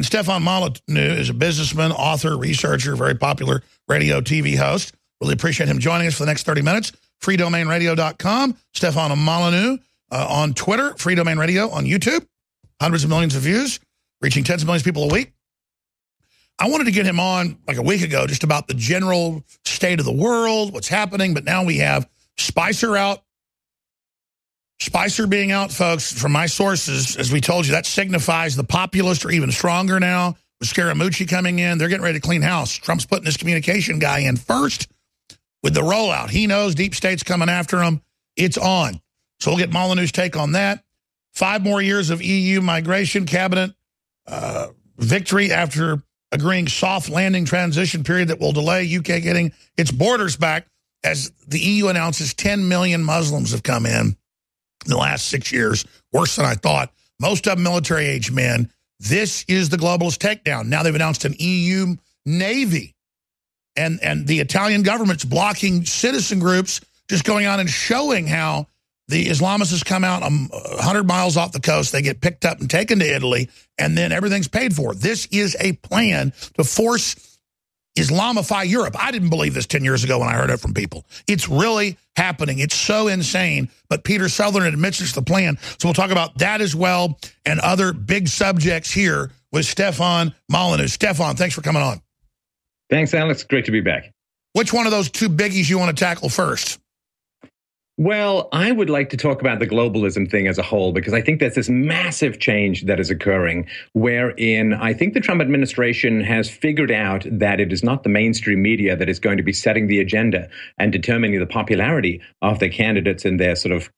And Stefan Molyneux is a businessman, author, researcher, very popular radio, TV host. Really appreciate him joining us for the next 30 minutes. freedomainradio.com. Stefan Molyneux uh, on Twitter, Freedomain Radio on YouTube. Hundreds of millions of views, reaching tens of millions of people a week. I wanted to get him on like a week ago just about the general state of the world, what's happening. But now we have Spicer out. Spicer being out, folks, from my sources, as we told you, that signifies the populists are even stronger now. With Scaramucci coming in, they're getting ready to clean house. Trump's putting this communication guy in first with the rollout. He knows deep state's coming after him. It's on. So we'll get Molyneux's take on that. Five more years of EU migration cabinet uh, victory after agreeing soft landing transition period that will delay UK getting its borders back as the EU announces 10 million Muslims have come in in the last six years, worse than I thought. Most of them military-age men. This is the globalist takedown. Now they've announced an EU Navy, and, and the Italian government's blocking citizen groups just going on and showing how the Islamists come out um, 100 miles off the coast. They get picked up and taken to Italy, and then everything's paid for. This is a plan to force Islamify Europe. I didn't believe this 10 years ago when I heard it from people. It's really happening. It's so insane. But Peter Sutherland admits it's the plan. So we'll talk about that as well and other big subjects here with Stefan Molyneux. Stefan, thanks for coming on. Thanks, Alex. Great to be back. Which one of those two biggies you want to tackle first? Well, I would like to talk about the globalism thing as a whole because I think there's this massive change that is occurring wherein I think the Trump administration has figured out that it is not the mainstream media that is going to be setting the agenda and determining the popularity of the candidates and their sort of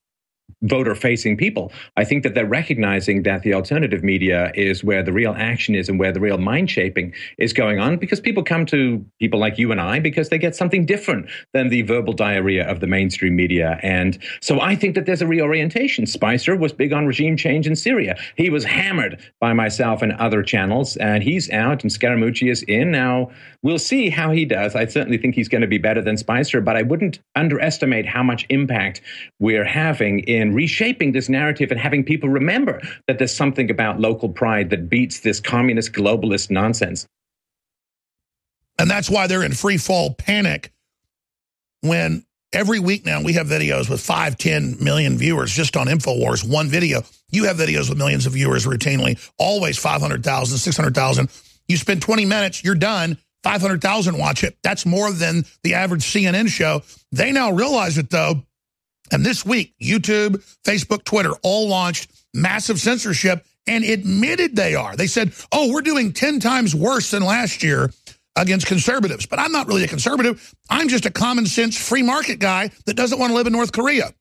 voter facing people. I think that they're recognizing that the alternative media is where the real action is and where the real mind shaping is going on because people come to people like you and I because they get something different than the verbal diarrhea of the mainstream media. And so I think that there's a reorientation. Spicer was big on regime change in Syria. He was hammered by myself and other channels, and he's out and Scaramucci is in. Now, we'll see how he does. I certainly think he's going to be better than Spicer, but I wouldn't underestimate how much impact we're having in reshaping this narrative and having people remember that there's something about local pride that beats this communist globalist nonsense. And that's why they're in free fall panic when every week now we have videos with 5, 10 million viewers just on InfoWars, one video. You have videos with millions of viewers routinely, always 500,000, 600,000. You spend 20 minutes, you're done. 500,000 watch it. That's more than the average CNN show. They now realize it, though, and this week, YouTube, Facebook, Twitter all launched massive censorship and admitted they are. They said, oh, we're doing 10 times worse than last year against conservatives. But I'm not really a conservative. I'm just a common sense free market guy that doesn't want to live in North Korea.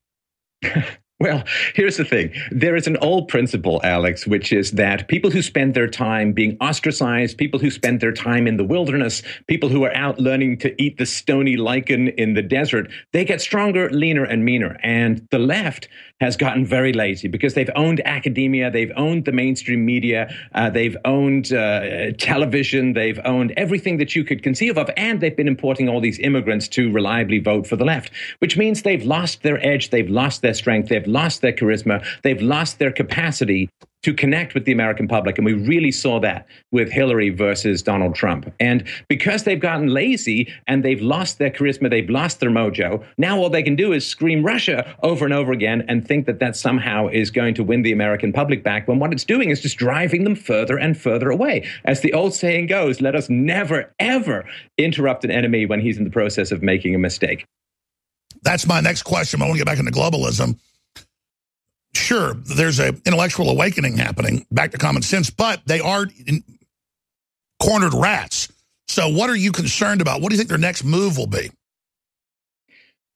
Well, here's the thing. There is an old principle, Alex, which is that people who spend their time being ostracized, people who spend their time in the wilderness, people who are out learning to eat the stony lichen in the desert, they get stronger, leaner, and meaner. And the left has gotten very lazy because they've owned academia, they've owned the mainstream media, uh, they've owned uh, television, they've owned everything that you could conceive of, and they've been importing all these immigrants to reliably vote for the left, which means they've lost their edge, they've lost their strength, they've lost their charisma, they've lost their capacity to connect with the American public. And we really saw that with Hillary versus Donald Trump. And because they've gotten lazy and they've lost their charisma, they've lost their mojo, now all they can do is scream Russia over and over again and think that that somehow is going to win the American public back when what it's doing is just driving them further and further away. As the old saying goes, let us never, ever interrupt an enemy when he's in the process of making a mistake. That's my next question. I want to get back into globalism sure, there's an intellectual awakening happening back to common sense, but they are cornered rats. So what are you concerned about? What do you think their next move will be?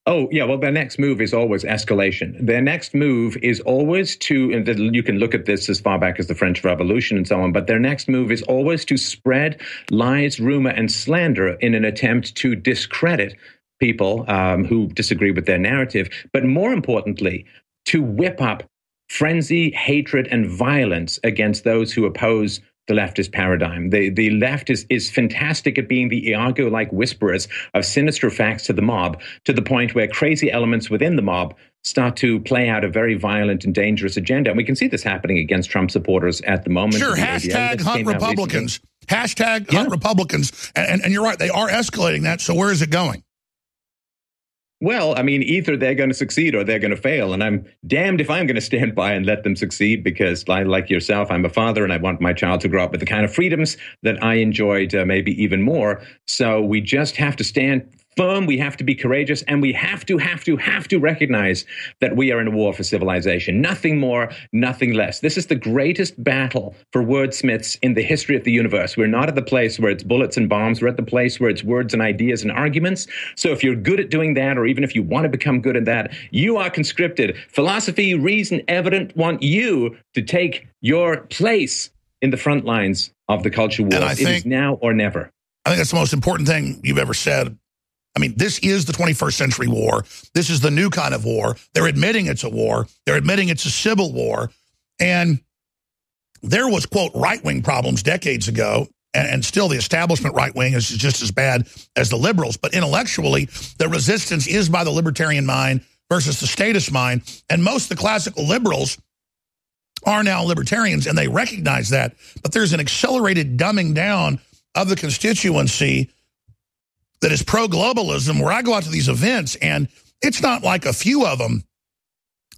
Oh, yeah. Well, their next move is always escalation. Their next move is always to, and you can look at this as far back as the French Revolution and so on, but their next move is always to spread lies, rumor, and slander in an attempt to discredit people um, who disagree with their narrative. But more importantly, to whip up frenzy, hatred, and violence against those who oppose the leftist paradigm. The, the left is, is fantastic at being the Iago like whisperers of sinister facts to the mob, to the point where crazy elements within the mob start to play out a very violent and dangerous agenda. And we can see this happening against Trump supporters at the moment. Sure, hashtag hunt Republicans. Hashtag yeah. hunt Republicans. And, and, and you're right, they are escalating that. So where is it going? Well, I mean, either they're going to succeed or they're going to fail. And I'm damned if I'm going to stand by and let them succeed because, like yourself, I'm a father and I want my child to grow up with the kind of freedoms that I enjoyed, uh, maybe even more. So we just have to stand firm, we have to be courageous, and we have to, have to, have to recognize that we are in a war for civilization. Nothing more, nothing less. This is the greatest battle for wordsmiths in the history of the universe. We're not at the place where it's bullets and bombs. We're at the place where it's words and ideas and arguments. So if you're good at doing that, or even if you want to become good at that, you are conscripted. Philosophy, reason, evident want you to take your place in the front lines of the culture war. It is now or never. I think that's the most important thing you've ever said I mean, this is the 21st century war. This is the new kind of war. They're admitting it's a war. They're admitting it's a civil war. And there was, quote, right-wing problems decades ago, and, still the establishment right-wing is just as bad as the liberals. But intellectually, the resistance is by the libertarian mind versus the statist mind. And most of the classical liberals are now libertarians, and they recognize that. But there's an accelerated dumbing down of the constituency that is pro-globalism where I go out to these events and it's not like a few of them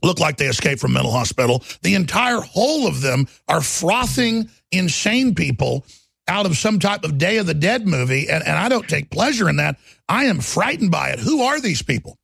look like they escaped from mental hospital. The entire whole of them are frothing insane people out of some type of Day of the Dead movie, and, and I don't take pleasure in that. I am frightened by it. Who are these people?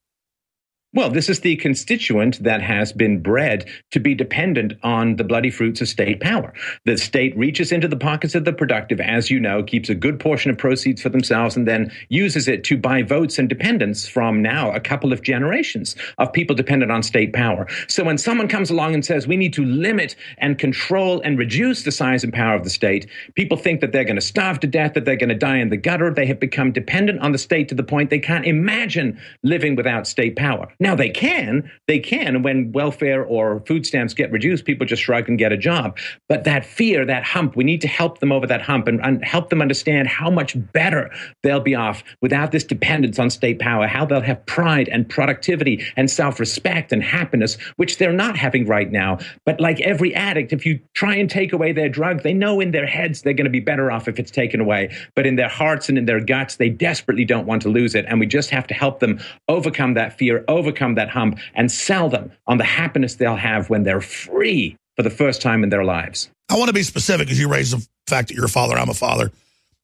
Well, this is the constituent that has been bred to be dependent on the bloody fruits of state power. The state reaches into the pockets of the productive, as you know, keeps a good portion of proceeds for themselves, and then uses it to buy votes and dependents from now a couple of generations of people dependent on state power. So when someone comes along and says we need to limit and control and reduce the size and power of the state, people think that they're going to starve to death, that they're going to die in the gutter. They have become dependent on the state to the point they can't imagine living without state power. Now they can, they can. When welfare or food stamps get reduced, people just shrug and get a job. But that fear, that hump, we need to help them over that hump and, and help them understand how much better they'll be off without this dependence on state power, how they'll have pride and productivity and self-respect and happiness, which they're not having right now. But like every addict, if you try and take away their drug, they know in their heads they're going to be better off if it's taken away. But in their hearts and in their guts, they desperately don't want to lose it. And we just have to help them overcome that fear, overcome overcome that hump and sell them on the happiness they'll have when they're free for the first time in their lives. I want to be specific as you raise the fact that you're a father, I'm a father.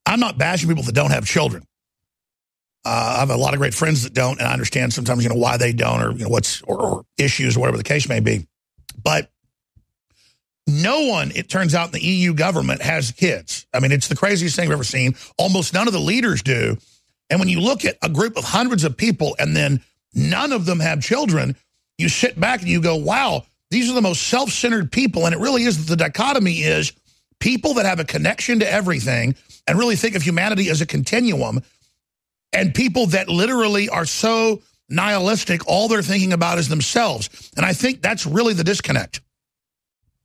I'm not bashing people that don't have children. Uh, I have a lot of great friends that don't, and I understand sometimes, you know, why they don't or, you know, what's, or, or issues or whatever the case may be. But no one, it turns out, in the EU government has kids. I mean, it's the craziest thing I've ever seen. Almost none of the leaders do. And when you look at a group of hundreds of people and then none of them have children, you sit back and you go, wow, these are the most self-centered people. And it really is the dichotomy is people that have a connection to everything and really think of humanity as a continuum and people that literally are so nihilistic, all they're thinking about is themselves. And I think that's really the disconnect.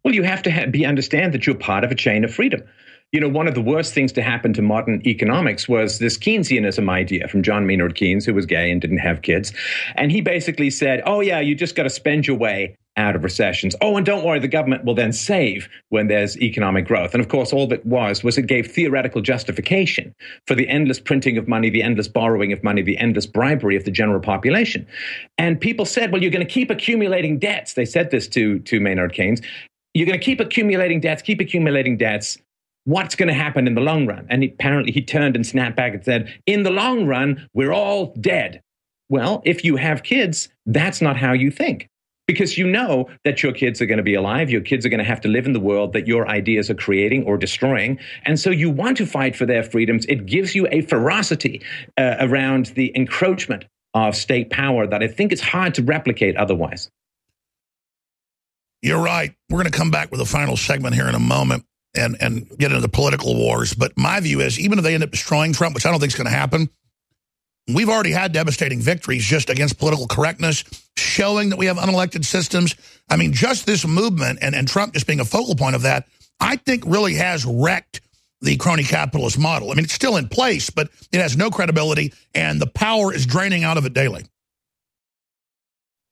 Well, you have to be understand that you're part of a chain of freedom you know, one of the worst things to happen to modern economics was this Keynesianism idea from John Maynard Keynes, who was gay and didn't have kids. And he basically said, oh, yeah, you just got to spend your way out of recessions. Oh, and don't worry, the government will then save when there's economic growth. And of course, all that was was it gave theoretical justification for the endless printing of money, the endless borrowing of money, the endless bribery of the general population. And people said, well, you're going to keep accumulating debts. They said this to, to Maynard Keynes. You're going to keep accumulating debts, keep accumulating debts what's going to happen in the long run? And apparently he turned and snapped back and said, in the long run, we're all dead. Well, if you have kids, that's not how you think. Because you know that your kids are going to be alive. Your kids are going to have to live in the world that your ideas are creating or destroying. And so you want to fight for their freedoms. It gives you a ferocity uh, around the encroachment of state power that I think is hard to replicate otherwise. You're right. We're going to come back with a final segment here in a moment and, and get into the political wars. But my view is, even if they end up destroying Trump, which I don't think is going to happen, we've already had devastating victories just against political correctness, showing that we have unelected systems. I mean, just this movement and, and Trump just being a focal point of that, I think really has wrecked the crony capitalist model. I mean, it's still in place, but it has no credibility, and the power is draining out of it daily.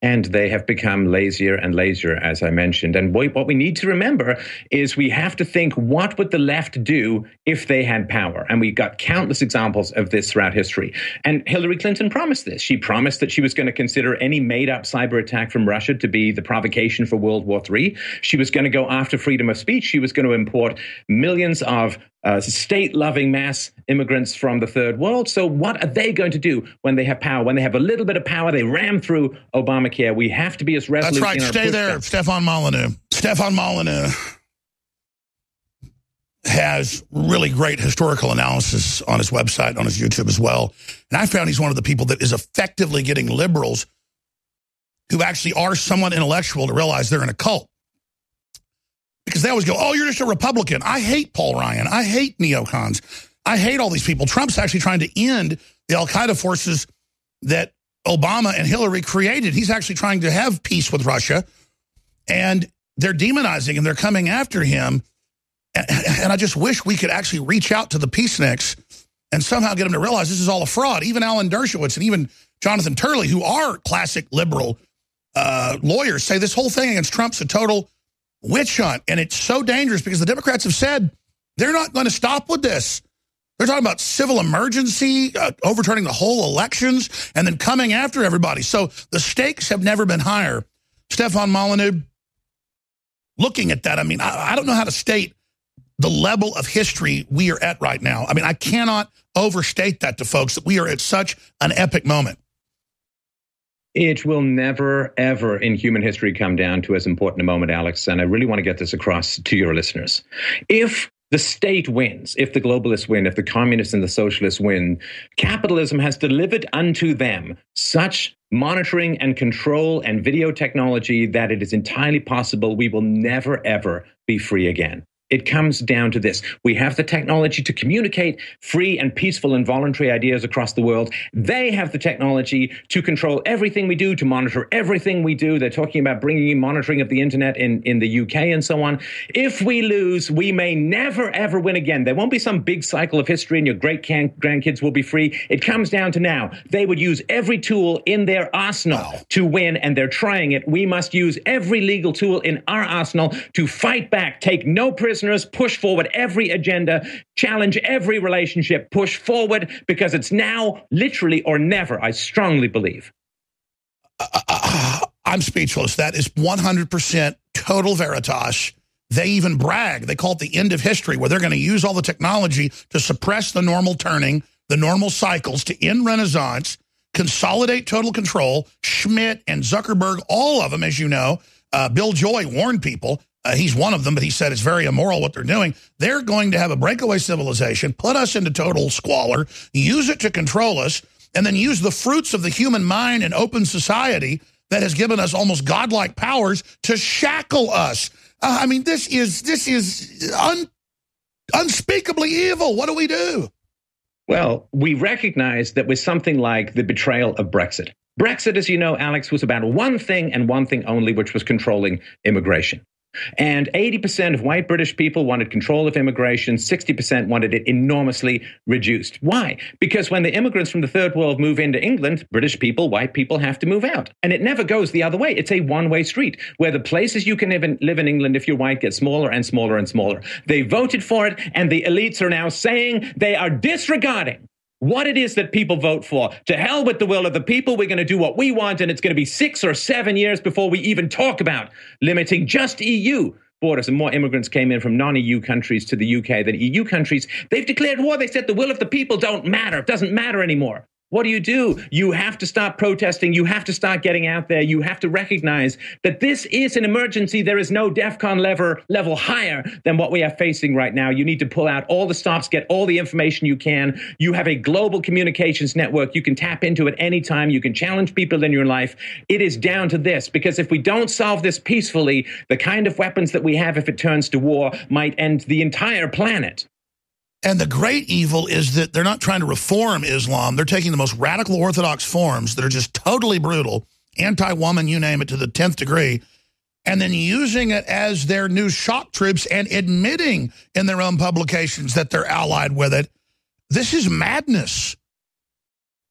And they have become lazier and lazier, as I mentioned. And what we need to remember is we have to think what would the left do if they had power? And we've got countless examples of this throughout history. And Hillary Clinton promised this. She promised that she was going to consider any made up cyber attack from Russia to be the provocation for World War III. She was going to go after freedom of speech. She was going to import millions of uh, state loving mass immigrants from the third world. So, what are they going to do when they have power? When they have a little bit of power, they ram through Obamacare. We have to be as resolute. That's right. Stay there, Stefan Molyneux. Stefan Molyneux has really great historical analysis on his website, on his YouTube as well. And I found he's one of the people that is effectively getting liberals who actually are somewhat intellectual to realize they're in a cult because they always go, oh, you're just a Republican. I hate Paul Ryan. I hate neocons. I hate all these people. Trump's actually trying to end the al-Qaeda forces that Obama and Hillary created. He's actually trying to have peace with Russia. And they're demonizing him. They're coming after him. And I just wish we could actually reach out to the peaceniks and somehow get them to realize this is all a fraud. Even Alan Dershowitz and even Jonathan Turley, who are classic liberal uh, lawyers, say this whole thing against Trump's a total witch hunt. And it's so dangerous because the Democrats have said they're not going to stop with this. They're talking about civil emergency, uh, overturning the whole elections, and then coming after everybody. So the stakes have never been higher. Stefan Molyneux, looking at that, I mean, I, I don't know how to state the level of history we are at right now. I mean, I cannot overstate that to folks that we are at such an epic moment. It will never, ever in human history come down to as important a moment, Alex. And I really want to get this across to your listeners. If the state wins, if the globalists win, if the communists and the socialists win, capitalism has delivered unto them such monitoring and control and video technology that it is entirely possible we will never, ever be free again. It comes down to this. We have the technology to communicate free and peaceful and voluntary ideas across the world. They have the technology to control everything we do, to monitor everything we do. They're talking about bringing in monitoring of the internet in, in the UK and so on. If we lose, we may never, ever win again. There won't be some big cycle of history and your great grandkids will be free. It comes down to now. They would use every tool in their arsenal wow. to win, and they're trying it. We must use every legal tool in our arsenal to fight back, take no prisoners prisoners, push forward every agenda, challenge every relationship, push forward because it's now literally or never, I strongly believe. Uh, uh, I'm speechless. That is 100% total veritas. They even brag. They call it the end of history, where they're going to use all the technology to suppress the normal turning, the normal cycles, to end Renaissance, consolidate total control. Schmidt and Zuckerberg, all of them, as you know, uh, Bill Joy warned people uh, he's one of them, but he said it's very immoral what they're doing. They're going to have a breakaway civilization, put us into total squalor, use it to control us, and then use the fruits of the human mind and open society that has given us almost godlike powers to shackle us. Uh, I mean, this is this is un, unspeakably evil. What do we do? Well, we recognize that with something like the betrayal of Brexit, Brexit, as you know, Alex, was about one thing and one thing only, which was controlling immigration. And 80% of white British people wanted control of immigration, 60% wanted it enormously reduced. Why? Because when the immigrants from the third world move into England, British people, white people have to move out. And it never goes the other way. It's a one way street where the places you can live in, live in England if you're white get smaller and smaller and smaller. They voted for it, and the elites are now saying they are disregarding what it is that people vote for. To hell with the will of the people. We're going to do what we want, and it's going to be six or seven years before we even talk about limiting just EU borders. And more immigrants came in from non EU countries to the UK than EU countries. They've declared war. They said the will of the people don't matter. It doesn't matter anymore. What do you do? You have to stop protesting. You have to start getting out there. You have to recognize that this is an emergency. There is no DEFCON lever, level higher than what we are facing right now. You need to pull out all the stops, get all the information you can. You have a global communications network. You can tap into it anytime. You can challenge people in your life. It is down to this because if we don't solve this peacefully, the kind of weapons that we have if it turns to war might end the entire planet. And the great evil is that they're not trying to reform Islam. They're taking the most radical orthodox forms that are just totally brutal, anti-woman, you name it, to the 10th degree, and then using it as their new shock troops and admitting in their own publications that they're allied with it. This is madness.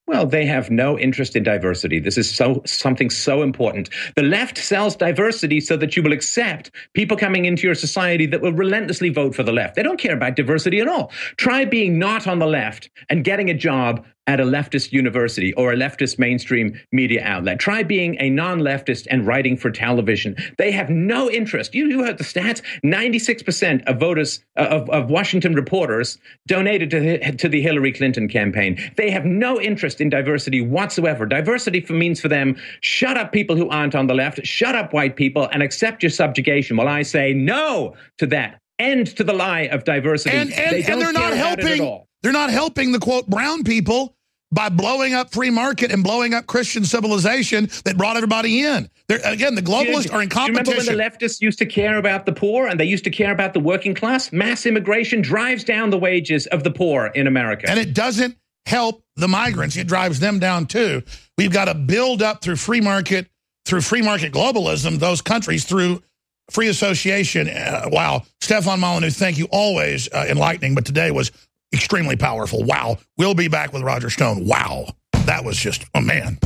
Well, they have no interest in diversity. This is so something so important. The left sells diversity so that you will accept people coming into your society that will relentlessly vote for the left. They don't care about diversity at all. Try being not on the left and getting a job at a leftist university or a leftist mainstream media outlet. Try being a non leftist and writing for television. They have no interest. You, you heard the stats 96% of voters, uh, of, of Washington reporters, donated to the, to the Hillary Clinton campaign. They have no interest in diversity whatsoever. Diversity for, means for them shut up people who aren't on the left, shut up white people, and accept your subjugation. Well, I say no to that. End to the lie of diversity. And, and, they and they're not helping. They're not helping the quote brown people by blowing up free market and blowing up Christian civilization that brought everybody in. They're, again, the globalists are in competition. remember when the leftists used to care about the poor and they used to care about the working class? Mass immigration drives down the wages of the poor in America. And it doesn't help the migrants. It drives them down too. We've got to build up through free market, through free market globalism, those countries through free association. Uh, wow. Stefan Molyneux, thank you. Always uh, enlightening, but today was extremely powerful. Wow. We'll be back with Roger Stone. Wow. That was just, oh man.